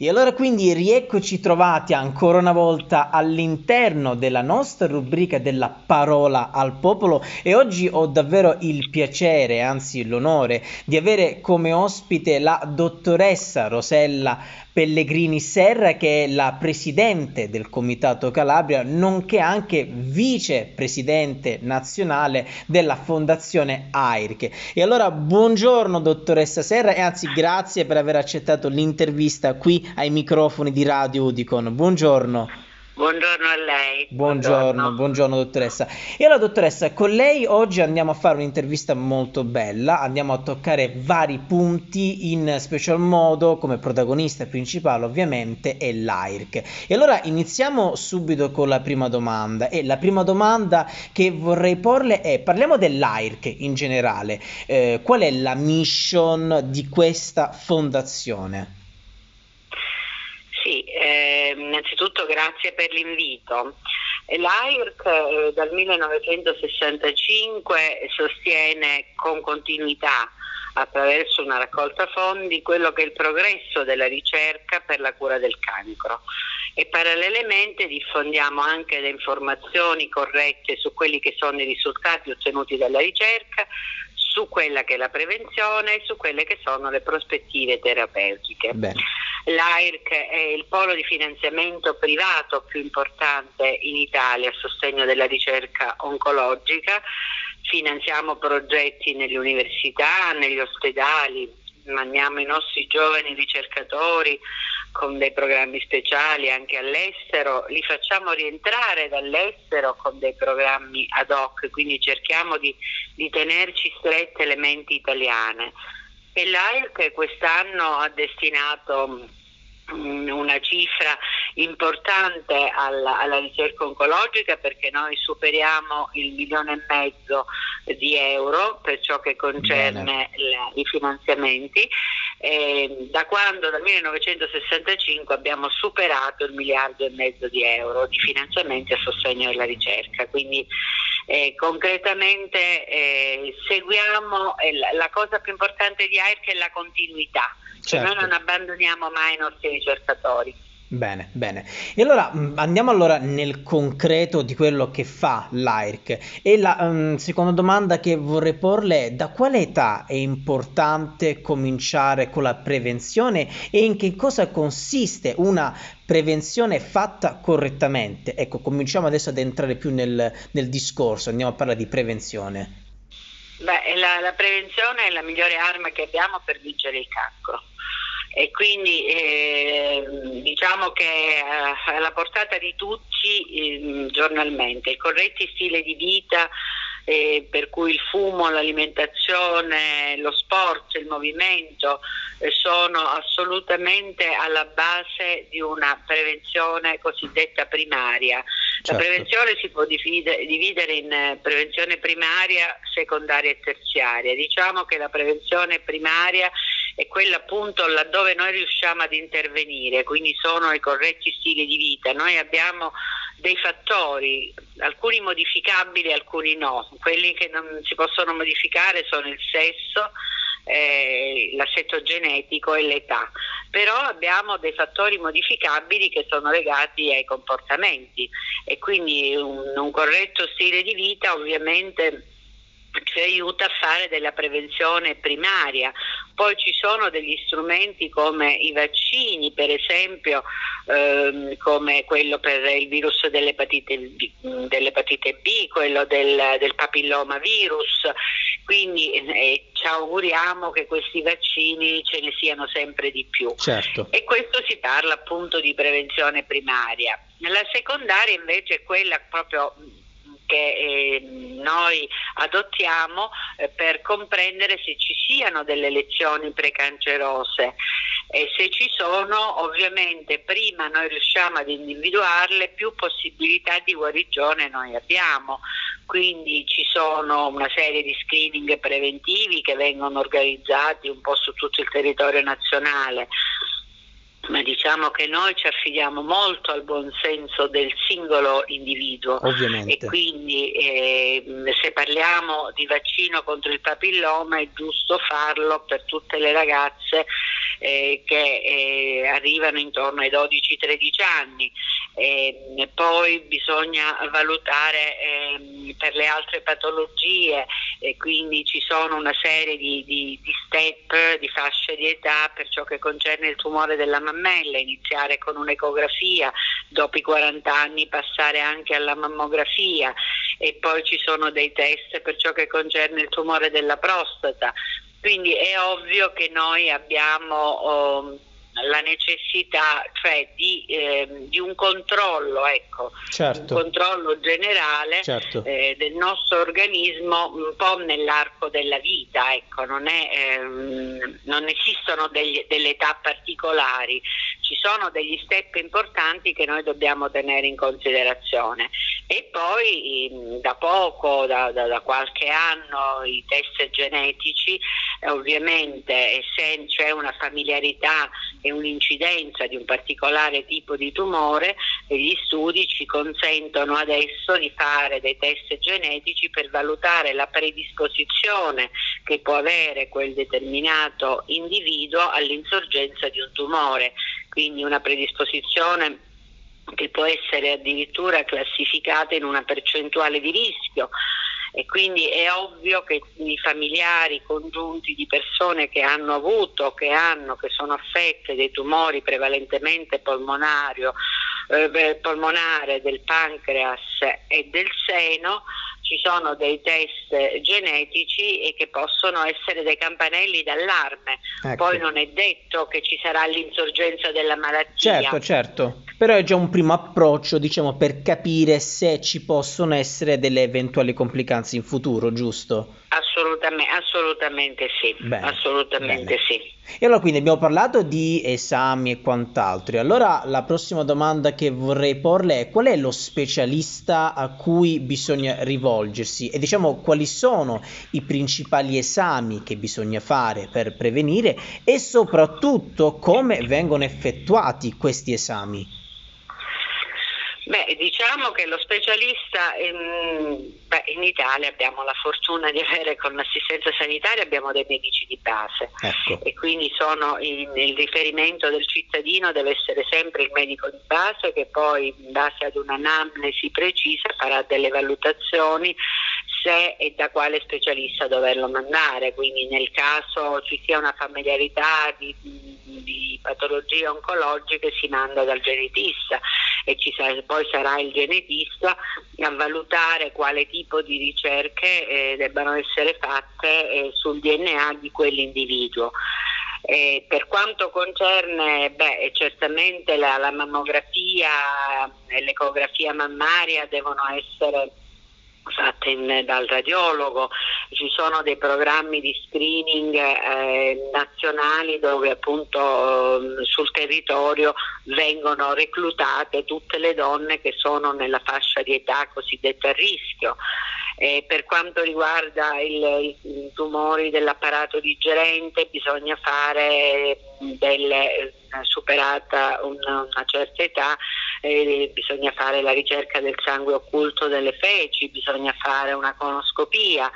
E allora quindi rieccoci trovati ancora una volta all'interno della nostra rubrica della parola al popolo e oggi ho davvero il piacere, anzi l'onore, di avere come ospite la dottoressa Rosella Pellegrini Serra che è la presidente del Comitato Calabria, nonché anche vicepresidente nazionale della Fondazione AIRC. E allora buongiorno dottoressa Serra e anzi grazie per aver accettato l'intervista qui ai microfoni di Radio Udicon. Buongiorno. Buongiorno a lei. Buongiorno, buongiorno, buongiorno, dottoressa. E allora dottoressa, con lei oggi andiamo a fare un'intervista molto bella, andiamo a toccare vari punti, in special modo come protagonista principale ovviamente è l'AIRC. E allora iniziamo subito con la prima domanda e la prima domanda che vorrei porle è, parliamo dell'AIRC in generale, eh, qual è la mission di questa fondazione? Sì, eh, innanzitutto grazie per l'invito. L'AIRC eh, dal 1965 sostiene con continuità attraverso una raccolta fondi quello che è il progresso della ricerca per la cura del cancro e parallelamente diffondiamo anche le informazioni corrette su quelli che sono i risultati ottenuti dalla ricerca, su quella che è la prevenzione e su quelle che sono le prospettive terapeutiche. Bene. L'AIRC è il polo di finanziamento privato più importante in Italia a sostegno della ricerca oncologica. Finanziamo progetti nelle università, negli ospedali, mandiamo i nostri giovani ricercatori con dei programmi speciali anche all'estero, li facciamo rientrare dall'estero con dei programmi ad hoc, quindi cerchiamo di, di tenerci strette le menti italiane. E l'AIRC quest'anno ha destinato una cifra importante alla, alla, ricerca oncologica perché noi superiamo il milione e mezzo di euro per ciò che concerne le, i finanziamenti. E da quando dal 1965 abbiamo superato il miliardo e mezzo di euro di finanziamenti a sostegno della ricerca, quindi eh, concretamente eh, seguiamo eh, la, la cosa più importante di AIRC è la continuità Certo. Noi non abbandoniamo mai i nostri ricercatori. Bene, bene. E allora mm, andiamo allora nel concreto di quello che fa l'AIRC. E la um, seconda domanda che vorrei porle è da quale età è importante cominciare con la prevenzione e in che cosa consiste una prevenzione fatta correttamente? Ecco, cominciamo adesso ad entrare più nel, nel discorso, andiamo a parlare di prevenzione. Beh, la, la prevenzione è la migliore arma che abbiamo per vincere il cancro e quindi eh, diciamo che è eh, alla portata di tutti eh, giornalmente. I corretti stili di vita eh, per cui il fumo, l'alimentazione, lo sport, il movimento eh, sono assolutamente alla base di una prevenzione cosiddetta primaria. Certo. La prevenzione si può dividere in eh, prevenzione primaria, secondaria e terziaria. Diciamo che la prevenzione primaria è quella appunto laddove noi riusciamo ad intervenire, quindi sono i corretti stili di vita. Noi abbiamo dei fattori, alcuni modificabili, alcuni no. Quelli che non si possono modificare sono il sesso, eh, l'assetto genetico e l'età. Però abbiamo dei fattori modificabili che sono legati ai comportamenti e quindi un, un corretto stile di vita ovviamente ci aiuta a fare della prevenzione primaria. Poi ci sono degli strumenti come i vaccini, per esempio ehm, come quello per il virus dell'epatite B, dell'epatite B quello del, del papilloma virus, quindi eh, ci auguriamo che questi vaccini ce ne siano sempre di più. Certo. E questo si parla appunto di prevenzione primaria. La secondaria invece è quella proprio che eh, noi adottiamo eh, per comprendere se ci siano delle lezioni precancerose. E se ci sono ovviamente prima noi riusciamo ad individuarle più possibilità di guarigione noi abbiamo. Quindi ci sono una serie di screening preventivi che vengono organizzati un po' su tutto il territorio nazionale ma diciamo che noi ci affidiamo molto al buon senso del singolo individuo Ovviamente. e quindi eh, se parliamo di vaccino contro il papilloma è giusto farlo per tutte le ragazze eh, che eh, arrivano intorno ai 12-13 anni. E poi bisogna valutare ehm, per le altre patologie, e quindi ci sono una serie di, di, di step, di fasce di età per ciò che concerne il tumore della mammella, iniziare con un'ecografia, dopo i 40 anni passare anche alla mammografia e poi ci sono dei test per ciò che concerne il tumore della prostata. Quindi è ovvio che noi abbiamo oh, la necessità cioè, di, eh, di, un controllo, ecco, certo. un controllo generale certo. eh, del nostro organismo un po' nell'arco della vita, ecco, non, è, ehm, non, esistono degli, delle età particolari, ci sono degli step importanti che noi dobbiamo tenere in considerazione e poi da poco, da, da, da qualche anno, i test genetici, eh, ovviamente c'è una familiarità e un'incidenza di un particolare tipo di tumore, gli studi ci consentono adesso di fare dei test genetici per valutare la predisposizione che può avere quel determinato individuo all'insorgenza di un tumore. Quindi una predisposizione che può essere addirittura classificata in una percentuale di rischio e quindi è ovvio che i familiari congiunti di persone che hanno avuto, che hanno, che sono affette dei tumori prevalentemente polmonario, eh, polmonare del pancreas e del seno ci sono dei test genetici e che possono essere dei campanelli d'allarme. Ecco. Poi non è detto che ci sarà l'insorgenza della malattia. Certo, certo. Però è già un primo approccio, diciamo, per capire se ci possono essere delle eventuali complicanze in futuro, giusto? Assolutamente, assolutamente sì. Bene, assolutamente bene. sì. E allora quindi abbiamo parlato di esami e quant'altro. Allora la prossima domanda che vorrei porle è qual è lo specialista a cui bisogna rivolgersi e diciamo quali sono i principali esami che bisogna fare per prevenire e soprattutto come vengono effettuati questi esami. Beh, diciamo che lo specialista in, beh, in, Italia abbiamo la fortuna di avere con l'assistenza sanitaria abbiamo dei medici di base ecco. e quindi in, il riferimento del cittadino deve essere sempre il medico di base che poi in base ad un'anamnesi precisa farà delle valutazioni se e da quale specialista doverlo mandare, quindi nel caso ci sia una familiarità di, di patologie oncologiche si manda dal genetista e sarà, poi sarà il genetista a valutare quale tipo di ricerche eh, debbano essere fatte eh, sul DNA di quell'individuo. Eh, per quanto concerne beh, certamente la, la mammografia e l'ecografia mammaria devono essere fatte in, dal radiologo, ci sono dei programmi di screening eh, nazionali dove appunto eh, sul territorio vengono reclutate tutte le donne che sono nella fascia di età cosiddetta a rischio. Eh, per quanto riguarda i tumori dell'apparato digerente bisogna fare delle, eh, superata una, una certa età eh, bisogna fare la ricerca del sangue occulto delle feci, bisogna fare una conoscopia.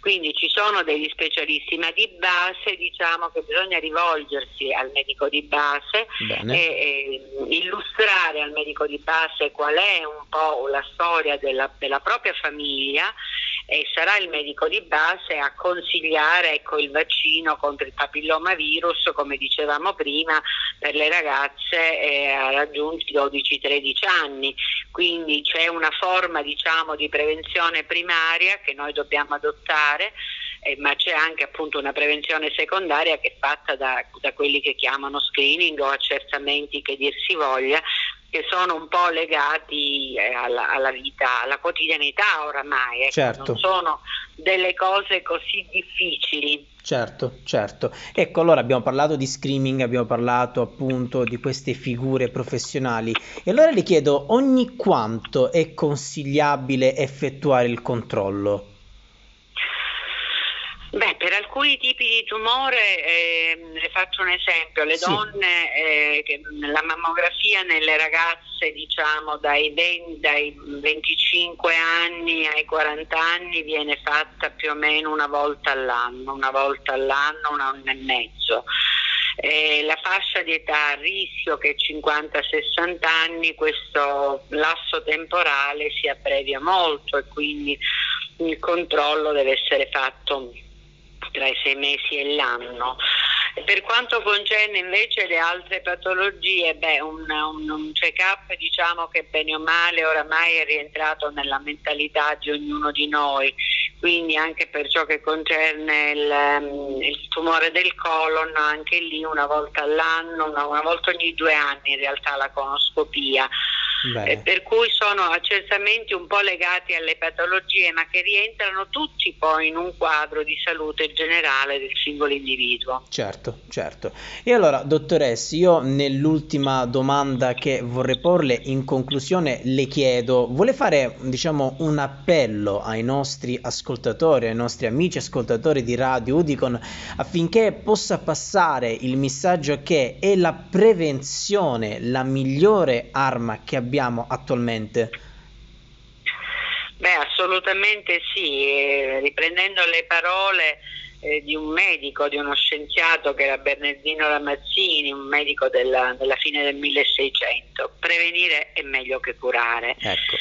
Quindi ci sono degli specialisti, ma di base diciamo che bisogna rivolgersi al medico di base Bene. e, e illustrare al medico di base qual è un po' la storia della, della propria famiglia e sarà il medico di base a consigliare ecco, il vaccino contro il papillomavirus, come dicevamo prima, per le ragazze eh, raggiunti 12-13 anni. Quindi c'è una forma diciamo, di prevenzione primaria che noi dobbiamo adottare eh, ma c'è anche appunto una prevenzione secondaria che è fatta da, da, quelli che chiamano screening o accertamenti che dir si voglia, che sono un po' legati eh, alla, alla, vita, alla quotidianità oramai, ecco, certo. non sono delle cose così difficili. Certo, certo. Ecco, allora abbiamo parlato di screaming, abbiamo parlato appunto di queste figure professionali e allora le chiedo ogni quanto è consigliabile effettuare il controllo? Per alcuni tipi di tumore, eh, le faccio un esempio, le sì. donne, eh, la mammografia nelle ragazze diciamo dai, 20, dai 25 anni ai 40 anni viene fatta più o meno una volta all'anno, una volta all'anno, un anno e mezzo. Eh, la fascia di età a rischio che è 50-60 anni, questo lasso temporale si abbrevia molto e quindi il controllo deve essere fatto tra i sei mesi e l'anno. Per quanto concerne invece le altre patologie, beh, un, un, un check-up diciamo che bene o male oramai è rientrato nella mentalità di ognuno di noi, quindi anche per ciò che concerne il, il tumore del colon, anche lì una volta all'anno, una, una volta ogni due anni in realtà la conoscopia eh, per cui sono accertamenti un po' legati alle patologie, ma che rientrano tutti poi in un quadro di salute generale del singolo individuo. Certo, certo. E allora, dottoressa, io nell'ultima domanda che vorrei porle, in conclusione, le chiedo, vuole fare, diciamo, un appello ai nostri ascoltatori, ai nostri amici ascoltatori di Radio Udicon, affinché possa passare il messaggio che è la prevenzione la migliore arma che abbiamo abbiamo attualmente? Beh, assolutamente sì, eh, riprendendo le parole eh, di un medico, di uno scienziato che era Bernardino Ramazzini, un medico della, della fine del 1600, prevenire è meglio che curare. Ecco.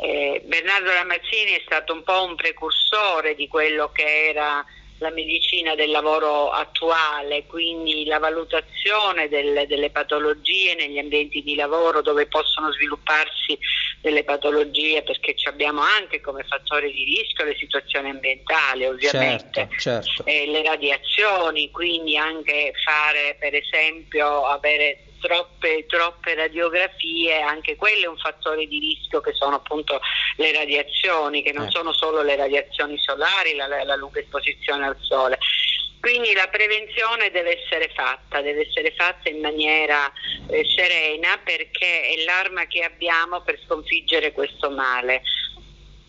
Eh, Bernardo Ramazzini è stato un po' un precursore di quello che era la medicina del lavoro attuale, quindi la valutazione del, delle patologie negli ambienti di lavoro dove possono svilupparsi delle patologie perché abbiamo anche come fattore di rischio le situazioni ambientali ovviamente, certo, certo. E le radiazioni, quindi anche fare per esempio avere troppe, troppe radiografie, anche quello è un fattore di rischio che sono appunto le radiazioni, che non eh. sono solo le radiazioni solari, la, la lunga esposizione al sole. Quindi la prevenzione deve essere fatta, deve essere fatta in maniera eh, serena perché è l'arma che abbiamo per sconfiggere questo male.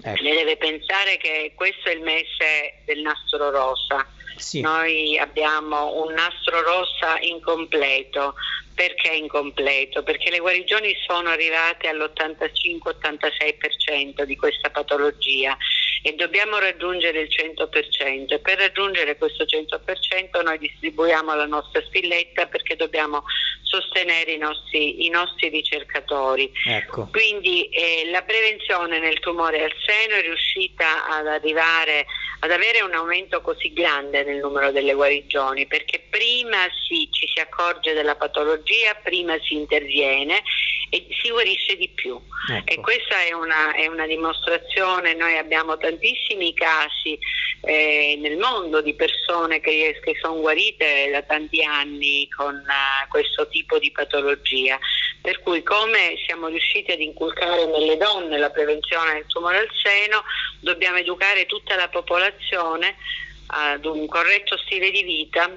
Ecco. Lei deve pensare che questo è il mese del nastro rosa. Sì. Noi abbiamo un nastro rosa incompleto, perché incompleto? Perché le guarigioni sono arrivate all'85-86% di questa patologia e dobbiamo raggiungere il 100% e per raggiungere questo 100% noi distribuiamo la nostra spilletta perché dobbiamo sostenere i nostri, i nostri ricercatori. Ecco. Quindi eh, la prevenzione nel tumore al seno è riuscita ad arrivare ad avere un aumento così grande nel numero delle guarigioni perché prima si, ci si accorge della patologia, prima si interviene e si guarisce di più. Ecco. E questa è una, è una, dimostrazione, noi abbiamo tantissimi casi eh, nel mondo di persone che, che sono guarite da tanti anni con uh, questo tipo di patologia. Per cui come siamo riusciti ad inculcare nelle donne la prevenzione del tumore al seno, dobbiamo educare tutta la popolazione ad un corretto stile di vita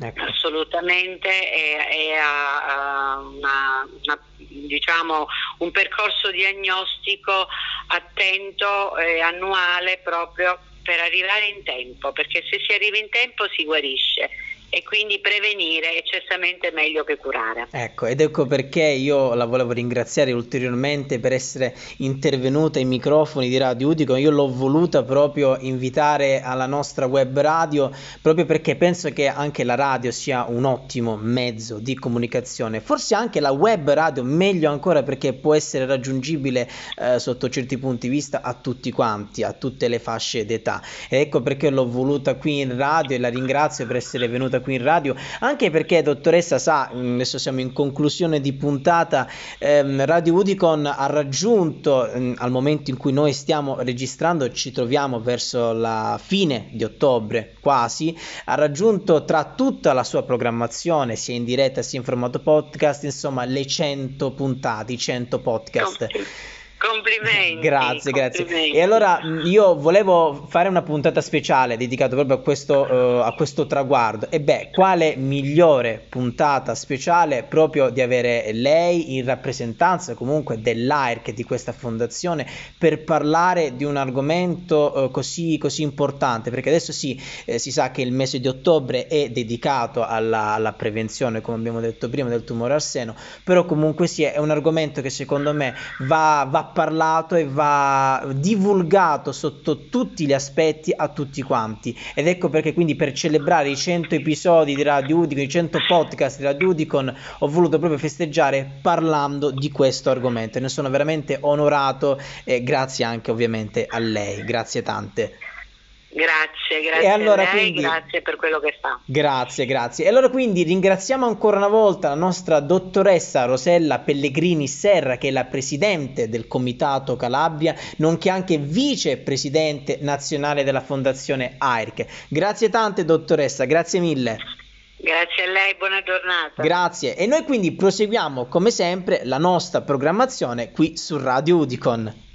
Ecco. assolutamente e, e a, a una, una, diciamo, un percorso diagnostico attento e annuale proprio per arrivare in tempo, perché se si arriva in tempo si guarisce e quindi prevenire è certamente meglio che curare. Ecco, ed ecco perché io la volevo ringraziare ulteriormente per essere intervenuta ai microfoni di Radio Udico. Io l'ho voluta proprio invitare alla nostra web radio proprio perché penso che anche la radio sia un ottimo mezzo di comunicazione. Forse anche la web radio meglio ancora perché può essere raggiungibile eh, sotto certi punti di vista a tutti quanti, a tutte le fasce d'età. Ed ecco perché l'ho voluta qui in radio e la ringrazio per essere venuta qui in radio, anche perché dottoressa sa, mm, adesso siamo in conclusione di puntata, ehm, Radio Udicon ha raggiunto ehm, al momento in cui noi stiamo registrando, ci troviamo verso la fine di ottobre quasi, ha raggiunto tra tutta la sua programmazione, sia in diretta sia in formato podcast, insomma le 100 puntate, i 100 podcast. Complimenti. Grazie, complimenti. grazie. E allora io volevo fare una puntata speciale dedicata proprio a questo, uh, a questo traguardo. E beh, quale migliore puntata speciale proprio di avere lei in rappresentanza comunque dell'AIRC di questa fondazione per parlare di un argomento uh, così, così importante? Perché adesso sì, eh, si sa che il mese di ottobre è dedicato alla, alla prevenzione, come abbiamo detto prima, del tumore al seno, però comunque sì, è un argomento che secondo me va, va parlato e va divulgato sotto tutti gli aspetti a tutti quanti. Ed ecco perché quindi per celebrare i 100 episodi di Radio Udicon, i 100 podcast di Radio Udicon, ho voluto proprio festeggiare parlando di questo argomento. Ne sono veramente onorato e grazie anche ovviamente a lei. Grazie tante. Grazie, grazie allora, a lei, quindi, grazie per quello che fa. Grazie, grazie. E allora quindi ringraziamo ancora una volta la nostra dottoressa Rosella Pellegrini Serra, che è la presidente del Comitato Calabria, nonché anche vicepresidente nazionale della Fondazione AIRC. Grazie tante dottoressa, grazie mille. Grazie a lei, buona giornata. Grazie. E noi quindi proseguiamo come sempre la nostra programmazione qui su Radio Udicon.